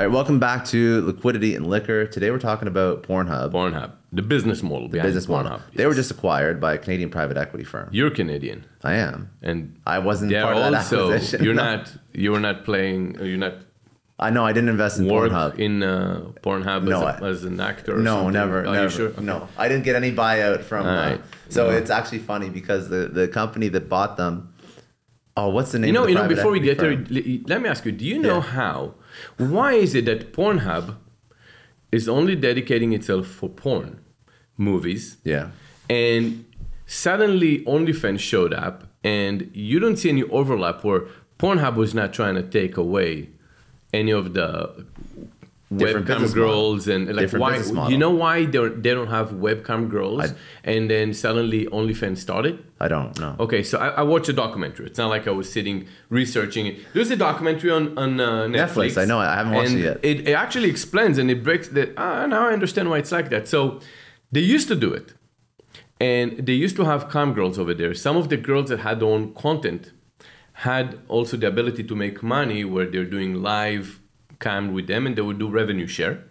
All right, welcome back to Liquidity and Liquor. Today we're talking about Pornhub, Pornhub, the business model behind business model. Pornhub. They were just acquired by a Canadian private equity firm. You're Canadian, I am. and I wasn't they're part of that also. acquisition. You're not. You're not playing. You're not I know I didn't invest in work Pornhub. in uh, Pornhub No, as, a, I- as an actor. Or no, something. never, Are never. you sure? No, I didn't get any buyout from. Uh, Alright. so No. it's actually funny because the, the company that bought them. Oh, what's the name? You know, of the you know. Before we get there, firm? le- let me ask you: Do you know Yeah. how? Why is it that Pornhub is only dedicating itself for porn movies? Yeah. and suddenly OnlyFans showed up, and you don't see any overlap where Pornhub was not trying to take away any of the webcam girls and like why you know why they don't- they don't have webcam girls I- and then suddenly OnlyFans started. I don't know. Okay, so I, I watched a documentary. It's not like I was sitting researching it. There's a documentary on on uh, Netflix. Netflix, I know. I haven't watched it yet. It, it actually explains and it breaks that. Ah, now I understand why it's like that. So they used to do it, and they used to have cam girls over there. Some of the girls that had their own content had also the ability to make money where they're doing live cam with them, and they would do revenue share.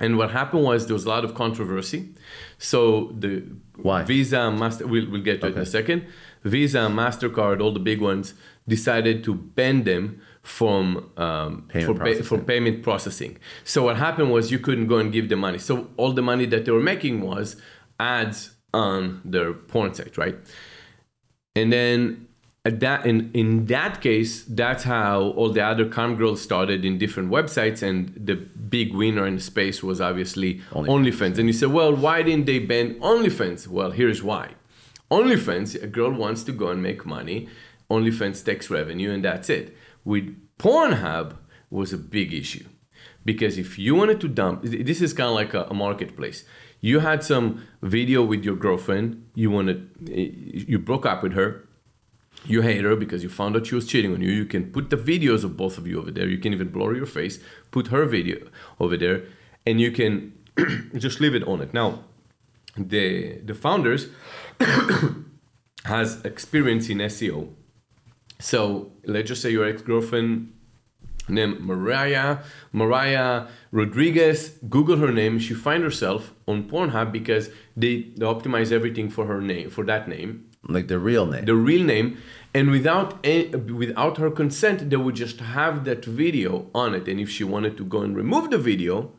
And what happened was there was a lot of controversy. So the Why? Visa, Master, we'll, we'll get to it in a second. Visa, Mastercard, all the big ones decided to ban them from um, Payment for, pay, for payment processing. So what happened was you couldn't go and give them money. So all the money that they were making was ads on their porn site, right? And then at that in in that case, that's how all the other cam girls started in different websites, and the big winner in the space was obviously OnlyFans. OnlyFans. And you say, well, why didn't they ban OnlyFans? Well, here's why. OnlyFans, a girl wants to go and make money. OnlyFans takes revenue, and that's it. With Pornhub was a big issue because if you wanted to dump, this is kind of like a, a marketplace. You had some video with your girlfriend. You wanted, you broke up with her you hate her because you found out she was cheating on you. You can put the videos of both of you over there. You can even blur your face, put her video over there, and you can just leave it on it. Now, the the founders has experience in SEO. So let's just say your ex-girlfriend named Mariah, Mariah Rodriguez, Google her name, she find herself on Pornhub because they, they optimize everything for her name, for that name Like the real name. the real name and without a, without her consent they would just have that video on it and if she wanted to go and remove the video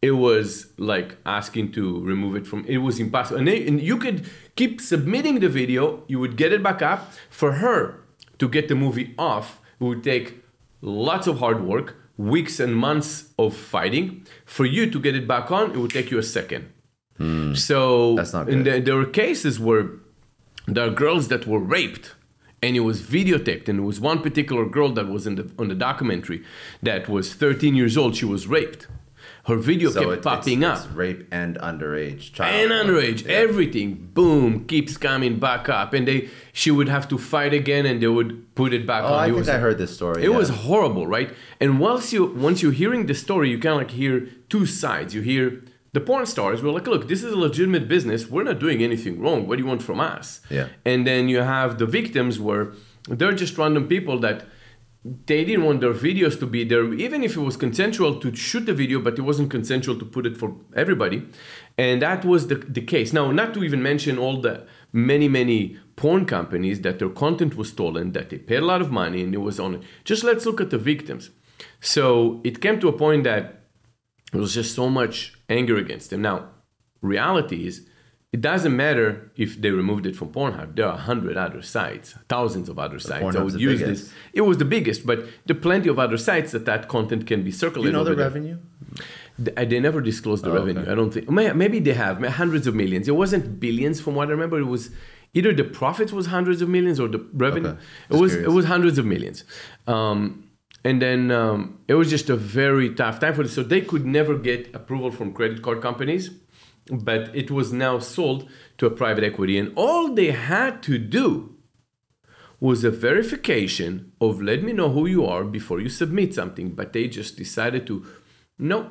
it was like asking to remove it from it was impossible and, they, and you could keep submitting the video you would get it back up for her to get the movie off it would take lots of hard work weeks and months of fighting for you to get it back on it would take you a second so Hmm. That's not and good. there- there were cases where there are girls that were raped and it was videotaped and there was one particular girl that was in the on the documentary that was 13 years old she was raped her video so kept it- popping it's, up It's rape and underage child. and underage Yeah. everything boom keeps coming back up and they she would have to fight again and they would put it back Oh, on I It think was- I heard this story. it yeah. was horrible, right? And once you once you're hearing the story, you kind of like hear two sides. You hear the porn stars were like, "Look, this is a legitimate business. We're not doing anything wrong. What do you want from us?" Yeah. And then you have the victims where they're just random people that they didn't want their videos to be there, even if it was consensual to shoot the video, but it wasn't consensual to put it for everybody. And that was the, the case. Now, not to even mention all the many, many porn companies that their content was stolen, that they paid a lot of money and it was on it. Just let's look at the victims. So it came to a point that there was just so much anger against them. Now, reality is, it doesn't matter if they removed it from Pornhub. There are a hundred other sites, thousands of other sites that would use biggest. this. It was the biggest, but there are plenty of other sites that that content can be Do circulated. you know the there. revenue? Th- They never disclosed the Oh, revenue. okay. I don't think. Maybe they have hundreds of millions. It wasn't billions, from what I remember. It was either the profits was hundreds of millions or the revenue. Okay. It was curious. it was hundreds of millions. Um, and then um, it was just a very tough time for them. So they could never get approval from credit card companies, but it was now sold to a private equity, and all they had to do was a verification of let me know who you are before you submit something. But they just decided to, no,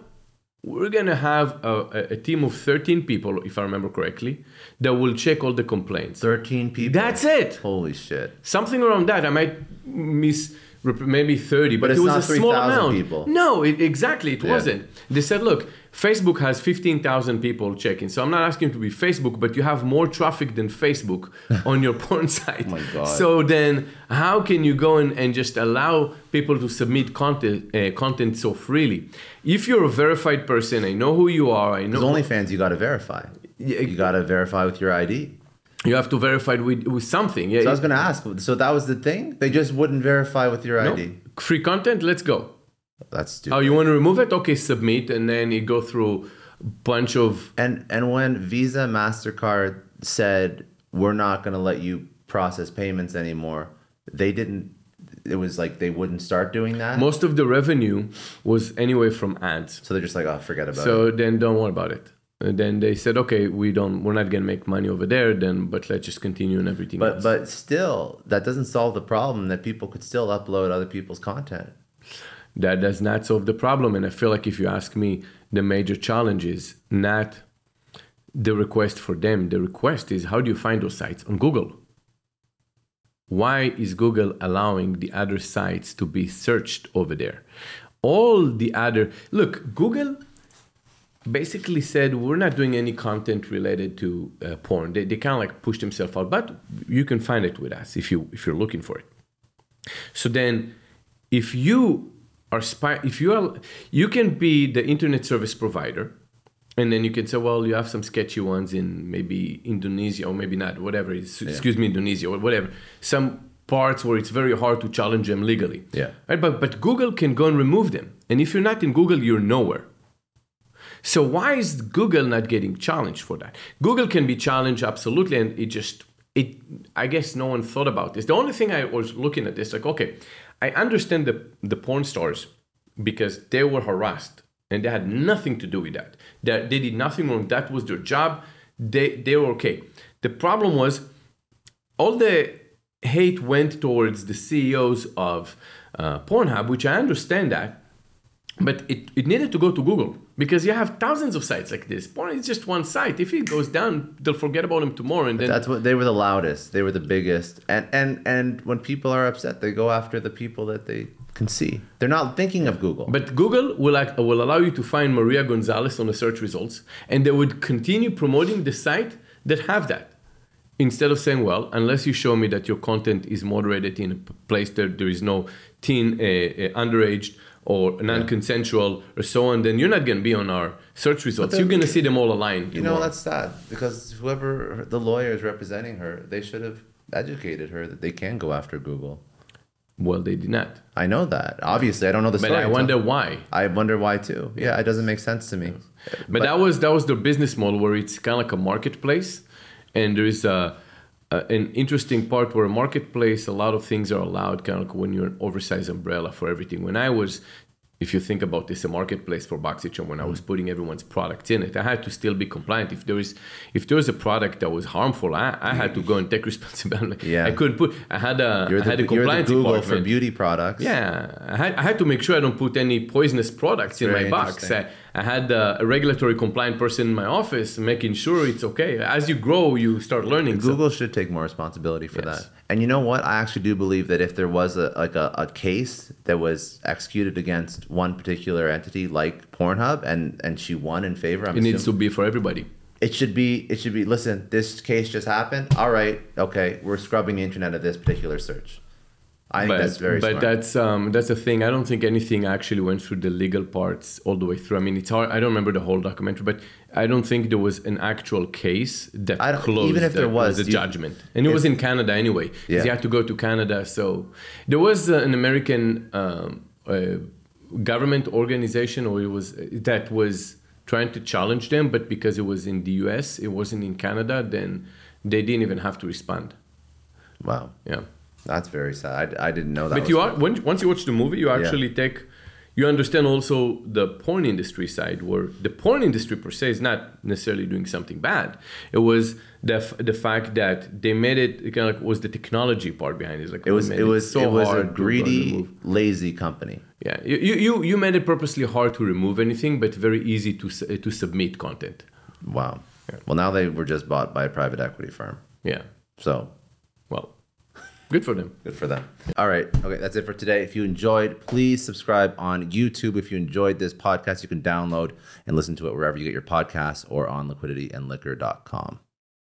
we're gonna have a, a- team of 13 people, if I remember correctly, that will check all the complaints. Thirteen people. That's it. Holy shit. Something around that. I might miss maybe 30, but, it's it was a small amount. people. No, it, exactly, it Yeah. wasn't. They said, look, Facebook has 15,000 people checking. So I'm not asking to be Facebook, but you have more traffic than Facebook on your porn site. Oh my God. So then how can you go in and just allow people to submit content, uh, content so freely? If you're a verified person, I know who you are, I know Because OnlyFans, you got to verify. You got to verify with your ID. You have to verify it with, with something. Yeah, So I was going to ask. So that was the thing. They just wouldn't verify with your no? ID. Free content, let's go. That's stupid. Oh, you want to remove it? Okay, submit, and then you go through a bunch of. And and when Visa, Mastercard said we're not going to let you process payments anymore, they didn't. It was like they wouldn't start doing that. Most of the revenue was anyway from ads. so they're just like, oh, forget about it. So then don't worry about it. And then they said, okay, we don't, we're not gonna make money over there. Then, but let's just continue and everything But else. but still, that doesn't solve the problem that people could still upload other people's content. that does not solve the problem. And I feel like if you ask me, the major challenge is not the request for them. The request is how do you find those sites on Google? Why is Google allowing the other sites to be searched over there? All the other look, Google basically said we're not doing any content related to uh, porn. They, they kind of like pushed themselves out, but you can find it with us if you if you're looking for it. So then, if you are spy, if you are, you can be the internet service provider, and then you can say, well, you have some sketchy ones in maybe Indonesia or maybe not, whatever. It's, Excuse me, Indonesia or whatever. Some parts where it's very hard to challenge them legally. Yeah. Right, but but Google can go and remove them, and if you're not in Google, you're nowhere. So why is Google not getting challenged for that? Google can be challenged absolutely, and it just it. I guess no one thought about this. The only thing I was looking at this like, okay, I understand the the porn stars because they were harassed and they had nothing to do with that. That they did nothing wrong. That was their job. They they were okay. The problem was all the hate went towards the CEOs of uh, Pornhub, which I understand that, but it, it needed to go to Google because you have thousands of sites like this. Porn is just one site. If it goes down, they'll forget about him tomorrow, and then That's what they were the loudest. They were the biggest. And and and when people are upset, they go after the people that they can see. They're not thinking of Google. But Google will, ac- will allow you to find Maria Gonzalez on the search results, and they would continue promoting the site that have that. Instead of saying, well, unless you show me that your content is moderated in a place that there is no teen, uh, uh, underage, or non-consensual, or so on, then you're not going to be on our search results. then- You're going to see them all aligned. you know that's sad because whoever the lawyer is representing her, they should have educated her that they can go after Google. well, they did not. I know that. Obviously, I don't know the But story. But I wonder why. I wonder why too. Yeah, it doesn't make sense to me. But, that was that was their business model where it's kind of like a marketplace, and there is a, an interesting part where a marketplace, a lot of things are allowed, kind of like when you're an oversized umbrella for everything. When I was, if you think about this, a marketplace for BoxyCharm, when I was mm. putting everyone's product in it, I had to still be compliant. If there is if there was a product that was harmful, I, I had to go and take responsibility. Yeah. I couldn't put. I had a You're I the, had a you're the compliance Google for beauty products. Yeah, I had, I had to make sure I don't put any poisonous products in my box. I, I had uh, a regulatory compliant person in my office making sure it's okay. As you grow, you start learning. So- Google should take more responsibility for Yes. that. And you know what? I actually do believe that if there was a like a, a case that was executed against one particular entity like Pornhub and and she won in favor, I'm it needs to be for everybody. it should be it should be listen, this case just happened. All right, okay, we're scrubbing the internet of this particular search. I think But, that's very but smart. that's um, that's the thing. I don't think anything actually went through the legal parts all the way through. I mean, it's hard. I don't remember the whole documentary, but I don't think there was an actual case that I don't- closed. even if there that was, a you- judgment, and it was in Canada anyway. Yeah. You had to go to Canada, so there was uh, an American um, uh, government organization, or it was that was trying to challenge them, but because it was in the U.S., it wasn't in Canada, then they didn't even have to respond. wow, Yeah. That's very sad. I, I didn't know that. But you are when, once you watch the movie, you actually take, you understand also the porn industry side, where the porn industry per se is not necessarily doing something bad. It was the f- the fact that they made it, it kind of like was the technology part behind it. Like It was it was so it was a hard to go and greedy, lazy company. Yeah, you, you you you made it purposely hard to remove anything, but very easy to to submit content. Wow. Well, now they were just bought by a private equity firm. Yeah. So Well, Good for them. Good for them. All right. Okay, that's it for today. If you enjoyed, please subscribe on YouTube. If you enjoyed this podcast, you can download and listen to it wherever you get your podcasts or on liquidityandliquor.com.